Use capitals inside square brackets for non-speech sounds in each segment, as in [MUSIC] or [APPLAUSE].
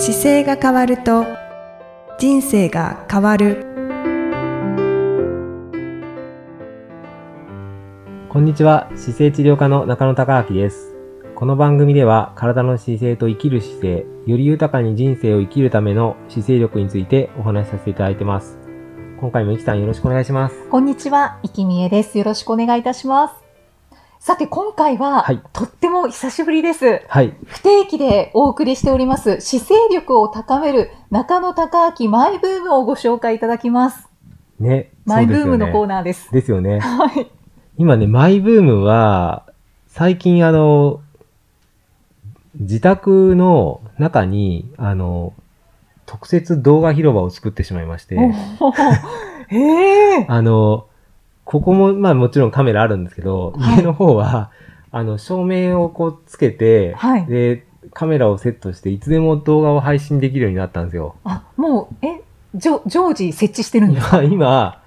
姿勢が変わると人生が変わる。こんにちは。姿勢治療科の中野孝明です。この番組では体の姿勢と生きる姿勢より豊かに人生を生きるための姿勢力についてお話しさせていただいてます。今回もいきさんよろしくお願いします。こんにちは、いきみえです。よろしくお願いいたします。さて、今回は、はいとっても久しぶりです。はい不定期でお送りしております、姿勢力を高める中野孝明マイブームをご紹介いただきます。ねマイブームのコーナナーです。ーですよねはい。今ねマイブームは最近あの自宅の中にあの特設動画広場を作ってしまいまして、おーへえ。あの、ここも、まあもちろんカメラあるんですけど、はい家の方は、あの、照明をこうつけて、はいで、カメラをセットして、いつでも動画を配信できるようになったんですよ。あ、もう、え、じょ常時設置してるんですか？今、[LAUGHS] 今、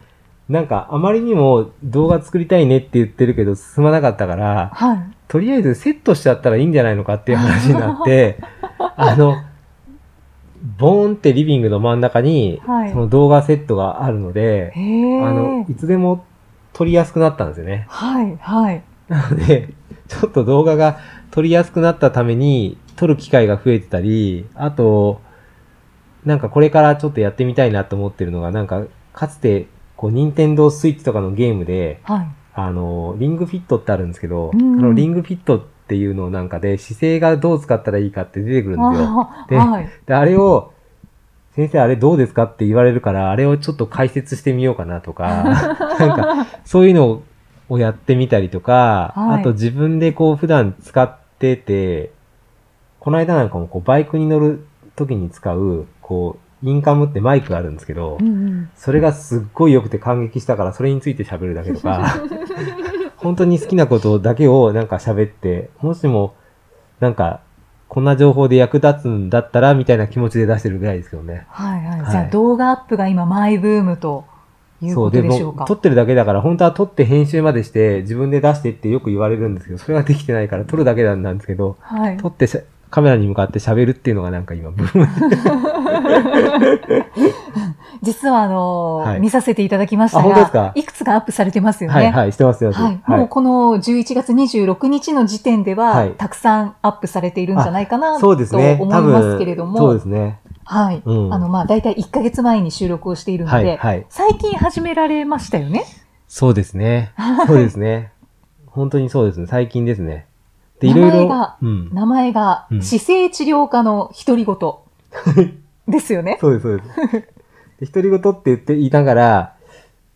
なんかあまりにも動画作りたいねって言ってるけど進まなかったから、はい。とりあえずセットしちゃったらいいんじゃないのかっていう話になって、[LAUGHS] あの、ボーンってリビングの真ん中に、はいその動画セットがあるので、へえ。あの、いつでも撮りやすくなったんですよね。はい、はい。なので、ちょっと動画が撮りやすくなったために、撮る機会が増えてたり、あと、なんかこれからちょっとやってみたいなと思ってるのが、なんか、かつて、こう、任天堂スイッチとかのゲームで、はい。あの、リングフィットってあるんですけど、うんうんそのリングフィットっていうのなんかで、姿勢がどう使ったらいいかって出てくるんですよ。であはい。で、あれを、先生あれどうですか？って言われるから、あれをちょっと解説してみようかなとか、[LAUGHS] なんか、そういうのをやってみたりとか、はいあと自分でこう普段使ってて、この間なんかもこうバイクに乗る時に使う、こう、インカムってマイクがあるんですけどう、んうん。それがすっごい良くて感激したから、それについて喋るだけとか、[LAUGHS] 本当に好きなことだけをなんか喋って、もしも、なんか、こんな情報で役立つんだったら、みたいな気持ちで出してるぐらいですけどね。はい、はい。はいじゃあ、動画アップが今、マイブームというそう、ことでもでしょうか。撮ってるだけだから、本当は撮って編集までして、自分で出してってよく言われるんですけど、それができてないから撮るだけなんですけど、はい。撮ってカメラに向かって喋るっていうのがなんか今、[LAUGHS] ブーム。[LAUGHS] 実はあの、はい見させていただきましたがか、いくつかアップされてますよね。はい、はい、してます、してます。はいもうこの11月26日の時点では、はいたくさんアップされているんじゃないかなとそうですね。思いますけれども、そうですね。はい。うんあの、まあ、大体1ヶ月前に収録をしているので、はい、はい。最近始められましたよね？そうですね。そうですね。本当にそうですね。最近ですね。で、い名ろいろ。名前がう、ん姿勢治療科の独り言 [LAUGHS] ですよね。そうです、そうです。で独り言って言って言いながら、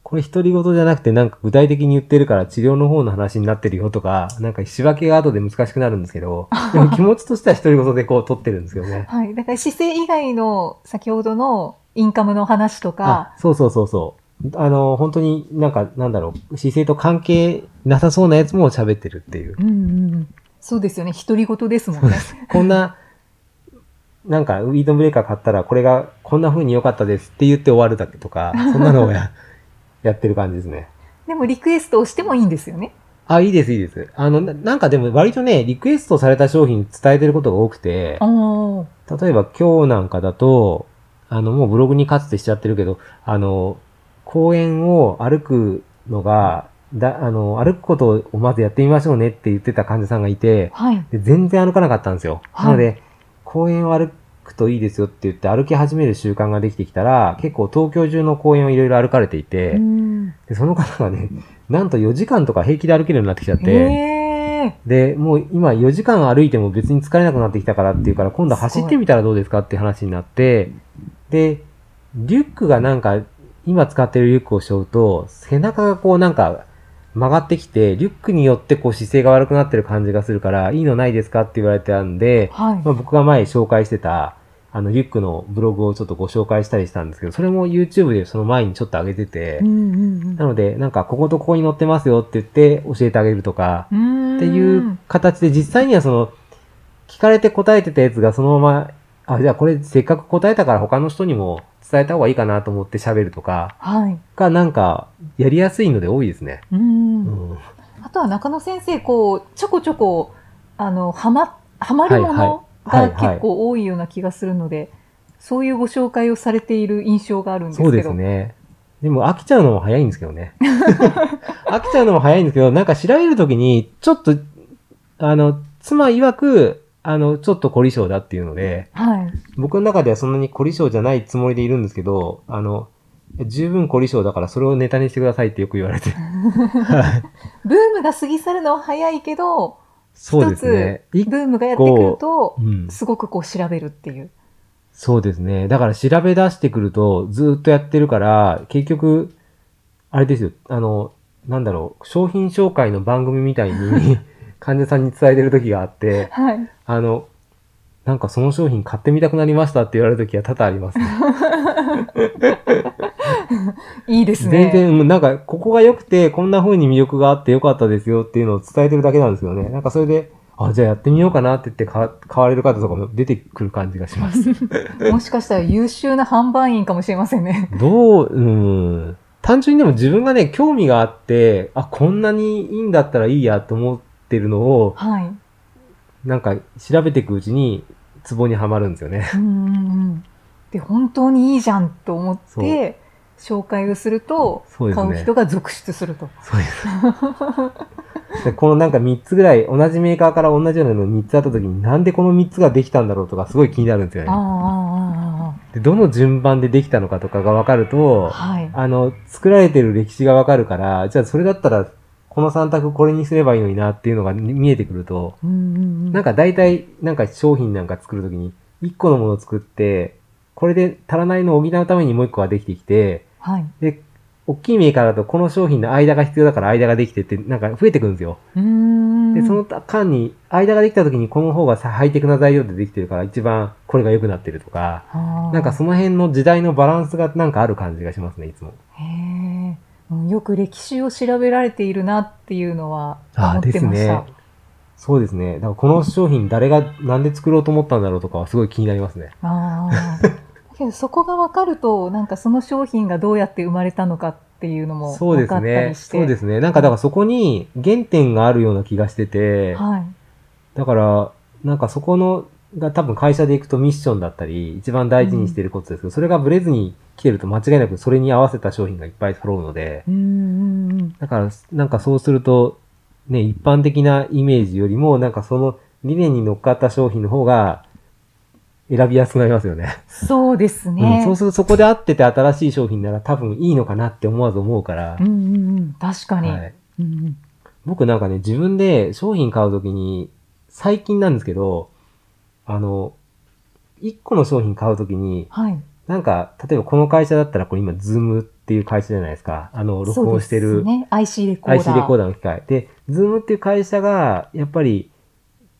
これ独り言じゃなくてなんか具体的に言ってるから治療の方の話になってるよとか、なんか仕分けが後で難しくなるんですけど、[LAUGHS] でも気持ちとしては独り言でこう撮ってるんですけどね。はい。だから姿勢以外の先ほどのインカムの話とか、あ、そうそうそうそう。あの、本当になんか、なんだろう、姿勢と関係なさそうなやつも喋ってるっていう。うんうんうん、そうですよね。独り言ですもんね。こんな、なんか、ウィードブレーカー買ったら、これがこんな風に良かったですって言って終わるだけとか、そんなのをや [LAUGHS] やってる感じですね。でもリクエストをしてもいいんですよね。あ、いいです、いいです。あの、ななんかでも割とね、リクエストされた商品伝えてることが多くて、例えば今日なんかだと、あの、もうブログにかつてしちゃってるけど、あの、公園を歩くのが、だ、あの、歩くことをまずやってみましょうねって言ってた患者さんがいて、はい。で全然歩かなかったんですよ。はいなので、公園を歩くといいですよって言って歩き始める習慣ができてきたら、結構東京中の公園をいろいろ歩かれていて、うんでその方がね、なんと4時間とか平気で歩けるようになってきちゃって。で、もう今4時間歩いても別に疲れなくなってきたからっていうから、今度走ってみたらどうですかって話になって、で、リュックがなんか、今使ってるリュックを背負うと、背中がこうなんか曲がってきて、リュックによってこう姿勢が悪くなってる感じがするから、いいのないですかって言われてたんで、はい。まあ、僕が前紹介してた、あの、リュックのブログをちょっとご紹介したりしたんですけど、それも YouTube でその前にちょっと上げてて、うんうんなので、なんか、こことここに載ってますよって言って教えてあげるとか、うん。っていう形で実際にはその、聞かれて答えてたやつがそのまま、あ、じゃあこれせっかく答えたから他の人にも伝えた方がいいかなと思って喋るとか、はい。がなんか、やりやすいので多いですね。うん。うん。あとは中野先生、こう、ちょこちょこ、あの、はま、はまるものが結構多いような気がするので、そういうご紹介をされている印象があるんですけど。そうですね。でも飽きちゃうのも早いんですけどね。[LAUGHS] 飽きちゃうのも早いんですけど、なんか調べるときに、ちょっと、あの、妻曰く、あの、ちょっと凝り性だっていうので、はい。僕の中ではそんなに凝り性じゃないつもりでいるんですけど、あの、十分凝り性だからそれをネタにしてくださいってよく言われて。は [LAUGHS] いブームが過ぎ去るのは早いけど、そうですね。一つブームがやってくるとう、ん。すごくこう調べるっていう。そうですね。だから調べ出してくると、ずっとやってるから、結局、あれですよ、あの、なんだろう、商品紹介の番組みたいに、患者さんに伝えてる時があって、はい。あの、なんかその商品買ってみたくなりましたって言われる時は多々ありますね。[LAUGHS] いいですね。全然、うんなんか、ここが良くて、こんな風に魅力があって良かったですよっていうのを伝えてるだけなんですよね。なんかそれで、あ、じゃあやってみようかなって言って買買われる方とかも出てくる感じがします。[LAUGHS] もしかしたら優秀な販売員かもしれませんね。どう、うん。単純にでも自分がね、興味があって、あ、こんなにいいんだったらいいやと思ってるのを、はい。なんか調べていくうちに、ツボにはまるんですよね。うん。で、本当にいいじゃんと思って、紹介をすると、ね買う人が続出すると。そうです。でこのなんか3つぐらい、同じメーカーから同じようなの3つあった時に、なんでこの3つができたんだろうとか、すごい気になるんですよね。あでどの順番でできたのかとかが分かるとあ、、はい。あの、作られてる歴史が分かるから、じゃあそれだったら、この3択これにすればいいのになっていうのが見えてくると、うんうんうん。なんか大体、なんか商品なんか作るときに、1個のものを作って、これで足らないのを補うためにもう1個ができてきて、はい。で、大きいメーカーだとこの商品の間が必要だから間ができてって、なんか増えてくるんですよ。で、その間に、間ができたときにこの方がさハイテクな材料でできてるから一番これが良くなってるとか、なんかその辺の時代のバランスがなんかある感じがしますね、いつも。へえ。うんよく歴史を調べられているなっていうのは思ああ、ってですねました。。そうですね。だからこの商品誰がなんで作ろうと思ったんだろうとかはすごい気になりますね。ああ。[LAUGHS] けどそこが分かると、なんかその商品がどうやって生まれたのかっていうのもそうで分かったすね。りして。そうですね。なんかだからそこに原点があるような気がしてて、はい。だから、なんかそこの、が多分会社で行くとミッションだったり、一番大事にしていることですけど、それがブレずに来てると間違いなくそれに合わせた商品がいっぱい揃うので、うんうんうん。だから、なんかそうすると、ね、一般的なイメージよりも、なんかその理念に乗っかった商品の方が選びやすくなりますよね。そうですうん、ね。そうするとそこで合ってて新しい商品なら多分いいのかなって思わず思うから、うんうんうん。確かに。はい、うんうん僕なんかね、自分で商品買うときに、最近なんですけど、あの、一個の商品買うときに、はい。なんか、例えばこの会社だったらこれ今、ズームっていう会社じゃないですか。あの、録音してるそうですね。IC レコーダー。IC レコーダーの機械。で、 ZOOMっていう会社が、やっぱり、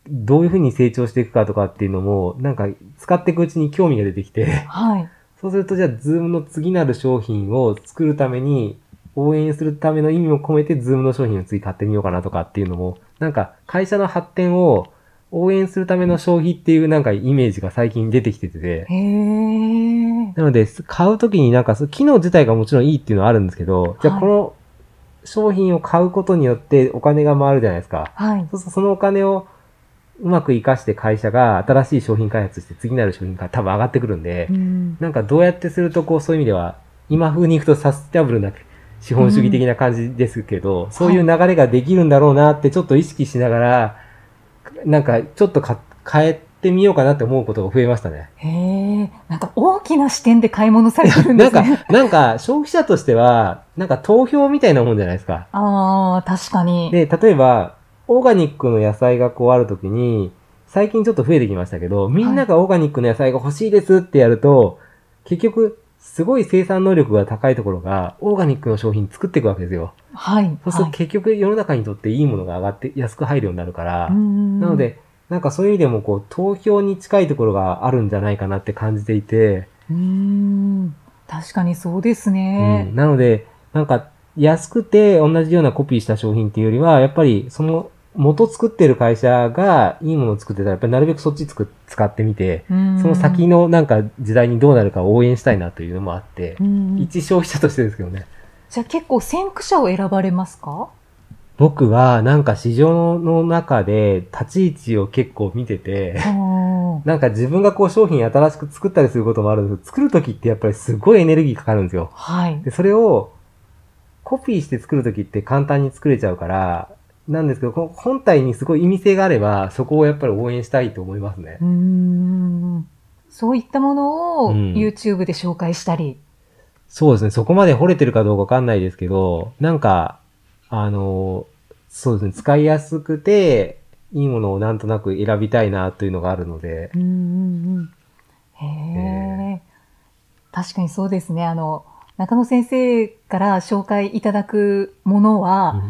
どういうふうに成長していくかとかっていうのも、なんか、使っていくうちに興味が出てきて、はい。そうすると、じゃあ、 ZOOMの次なる商品を作るために、応援するための意味も込めて、 ZOOMの商品を次買ってみようかなとかっていうのも、なんか、会社の発展を応援するための消費っていうなんかイメージが最近出てきてて、へえ。なので、買うときになんか、機能自体がもちろんいいっていうのはあるんですけど、じゃあはいこの商品を買うことによってお金が回るじゃないですか。はい。そうするとそのお金をうまく活かして会社が新しい商品開発して次なる商品が多分上がってくるんで、うん。なんかどうやってするとこうそういう意味では、今風に行くとサステナブルな資本主義的な感じですけど、そういう流れができるんだろうなってちょっと意識しながら、なんかちょっとか変えてみようかなって思うことが増えましたね。へえ。なんか大きな視点で買い物されてるんなんかですね。[LAUGHS] なんか消費者としては、なんか投票みたいなもんじゃないですか。ああ、確かに。で、例えば、オーガニックの野菜がこうあるときに、最近ちょっと増えてきましたけど、みんながオーガニックの野菜が欲しいですってやると、結局、すごい生産能力が高いところが、オーガニックの商品作っていくわけですよ。はい。そうするはいと結局世の中にとっていいものが上がって安く入るようになるから、うんなの、で、なんかそういう意味でもこう、投票に近いところがあるんじゃないかなって感じていて、うん。確かにそうですうねん。なので、なんか、安くて同じようなコピーした商品っていうよりは、やっぱりその元作ってる会社がいいものを作ってたら、やっぱりなるべくそっちつく使ってみて、うんその先のなんか時代にどうなるかを応援したいなというのもあってう、ん一消費者としてですけどね。じゃあ結構先駆者を選ばれますか？僕はなんか市場の中で立ち位置を結構見てて、なんか自分がこう商品新しく作ったりすることもあるんですけど、作るときってやっぱりすごいエネルギーかかるんですよ。はい。で、それをコピーして作るときって簡単に作れちゃうから、なんですけど、この本体にすごい意味性があれば、そこをやっぱり応援したいと思いますねう。ーん。そういったものをうん YouTube で紹介したり。そうですね。そこまで惚れてるかどうかわかんないですけど、なんか、あの、そうですね。使いやすくて、いいものをなんとなく選びたいなというのがあるので、うんうんうん。へえ。確かにそうですね。あの、中野先生から紹介いただくものは、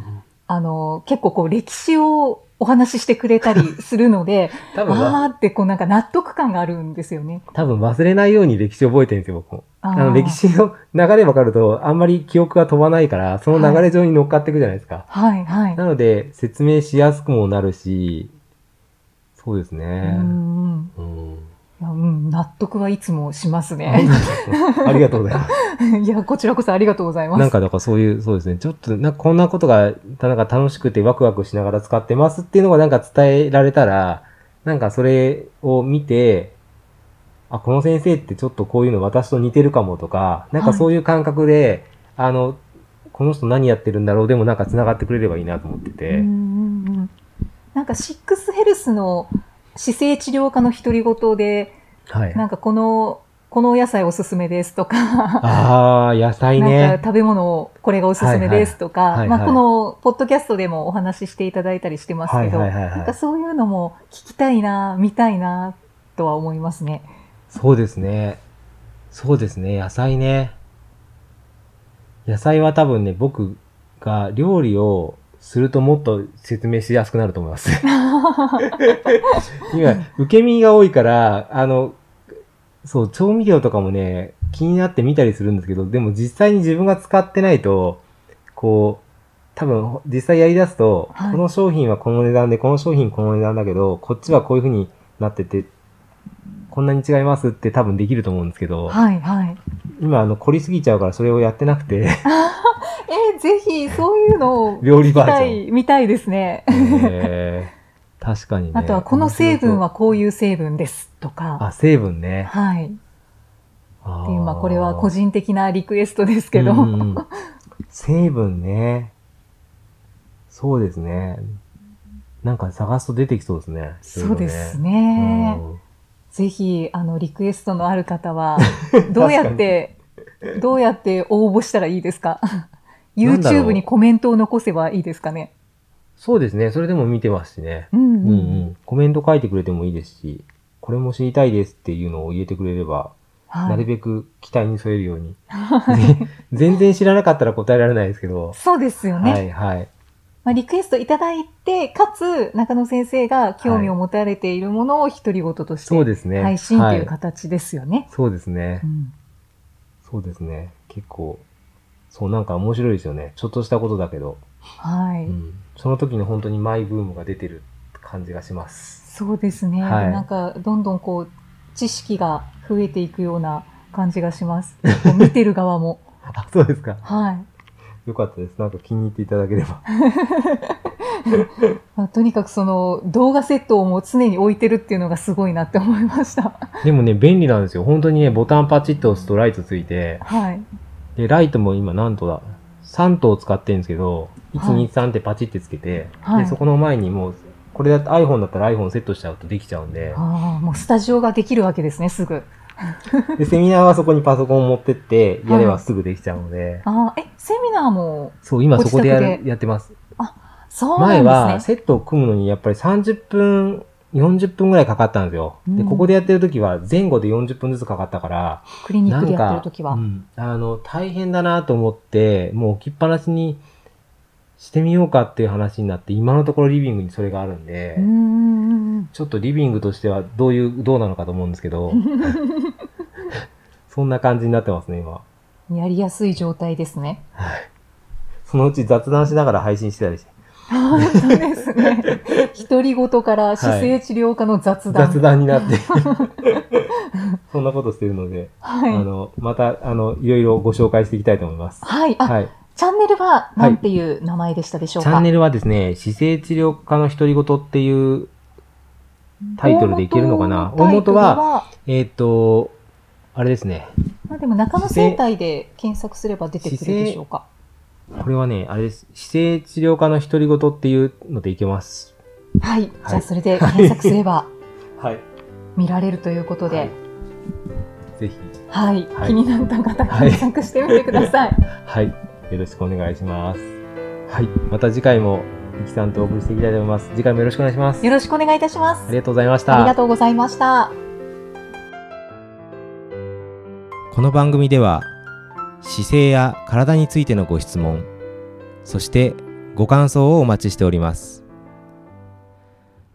あの、結構こう歴史をお話ししてくれたりするので、[LAUGHS] 多分わあーってこうなんか納得感があるんですよね。多分忘れないように歴史を覚えてるんですよ、僕も。あの、歴史の流れ分かると、あんまり記憶が飛ばないから、その流れ上に乗っかっていくじゃないですか。はいはい。なので、説明しやすくもなるし、そうですうね。んうん。うん、納得はいつもしますあね。[LAUGHS] ありがとうございます。いや、こちらこそありがとうございます。なんか、だからそういう、そうですね。ちょっと、なんかこんなことが、なんか楽しくてワクワクしながら使ってますっていうのがなんか伝えられたら、なんかそれを見て、あ、この先生ってちょっとこういうの私と似てるかもとか、なんかそういう感覚で、あの、この人何やってるんだろうでもなんか繋がってくれればいいなと思ってて。うんうんうんなんかシックスヘルスの姿勢治療科の独り言で、はい。なんかこの、このお野菜おすすめですとか、ああ、野菜なんねか。食べ物これがおすすめですとか、まあこのポッドキャストでもお話ししていただいたりしてますけど、なんかそういうのも聞きたいな、見たいな、とは思いますね。そうですね。そうですね。野菜ね。野菜は多分ね、僕が料理をするともっと説明しやすくなると思います。[LAUGHS] 今、受け身が多いから、あの、そう、調味料とかもね、気になって見たりするんですけど、でも実際に自分が使ってないと、こう、多分実際やり出すと、はいこの商品はこの値段で、この商品この値段だけど、こっちはこういう風になってて、こんなに違いますって多分できると思うんですけど、はいはい。今あの凝りすぎちゃうからそれをやってなくて、[LAUGHS] えーぜひそういうのを料理バージョン。い、見たいですね。えー確かにね。あとはこの成分はこういう成分ですとか、あ、成分ね。はい。あっていう、まあこれは個人的なリクエストですけど、成分ね。そうですね。なんか探すと出てきそうですね。そうですね。ね。うんぜひ、あの、リクエストのある方は、[LAUGHS] どうやって、どうやって応募したらいいですか？?YouTube にコメントを残せばいいですかねそうですね。それでも見てますしね。うんうん。うんうん。コメント書いてくれてもいいですし、これも知りたいですっていうのを入れてくれれば、はいなるべく期待に添えるように。ね全然知らなかったら答えられないですけど。そうですよね。はいはい。まあ、リクエストいただいて、かつ、中野先生が興味を持たれているものを独り言としてそうですね。配信というは形ですよね。そうですねう。んそうですね。結構、そうなんか面白いですよね。ちょっとしたことだけど、はい、うん、その時に本当にマイブームが出てる感じがします。そうですね。はいなんか、どんどんこう、知識が増えていくような感じがします。[LAUGHS] 見てる側も。あ、そうですか。はい。よかったです。なんか気に入っていただければ。[LAUGHS] まあ、とにかくその動画セットをもう常に置いてるっていうのがすごいなって思いました。でもね、便利なんですよ。本当にね、ボタンパチッと押すとライトついて、はい。で、ライトも今何とだ ?3 灯使ってるんですけど、1、はい2、3ってパチってつけて、はいで、そこの前にもう、これだって iPhone だったら iPhone セットしちゃうとできちゃうんで、ああ、もうスタジオができるわけですね、すぐ。で、セミナーはそこにパソコンを持ってって、やればすぐできちゃうので、ああ、え、セミナーも、そう、今そこでややってます。そうな前はんですね。セットを組むのにやっぱり30分、40分ぐらいかかったんですよ。で、うんここでやってる時は前後で40分ずつかかったから、クリニックでやってるときは。うん、あの、大変だなと思って、もう置きっぱなしにしてみようかっていう話になって、今のところリビングにそれがあるんで、ん。ちょっとリビングとしてはどういう、どうなのかと思うんですけど、[LAUGHS] そんな感じになってますね、今。やりやすい状態ですね。そのうち雑談しながら配信してたりして、本当ですね。独り言から姿勢治療科の雑談。雑談になって、[LAUGHS] そんなことしてるので、はい。あの、また、あの、いろいろご紹介していきたいと思います。はい。あ、はい。チャンネルは何ていう名前でしたでしょうか、チャンネルはですね、姿勢治療科の独り言っていうタイトルでいけるのかな？大元は、えっ、と、あれですね。まあでも中野生態で検索すれば出てくるでしょうか？これはね、あれです。姿勢治療科の独り言っていうのでいけます。はい。はいじゃあそれで検索すれば [LAUGHS] はい。見られるということで、ぜひ。はい。はい気になった方、はい検索してみてください。[LAUGHS] はい。よろしくお願いします。はい。また次回も、いきさんとお送りしていきたいと思います。次回もよろしくお願いします。よろしくお願いいたします。ありがとうございました。ありがとうございました。この番組では姿勢や体についてのご質問そしてご感想をお待ちしております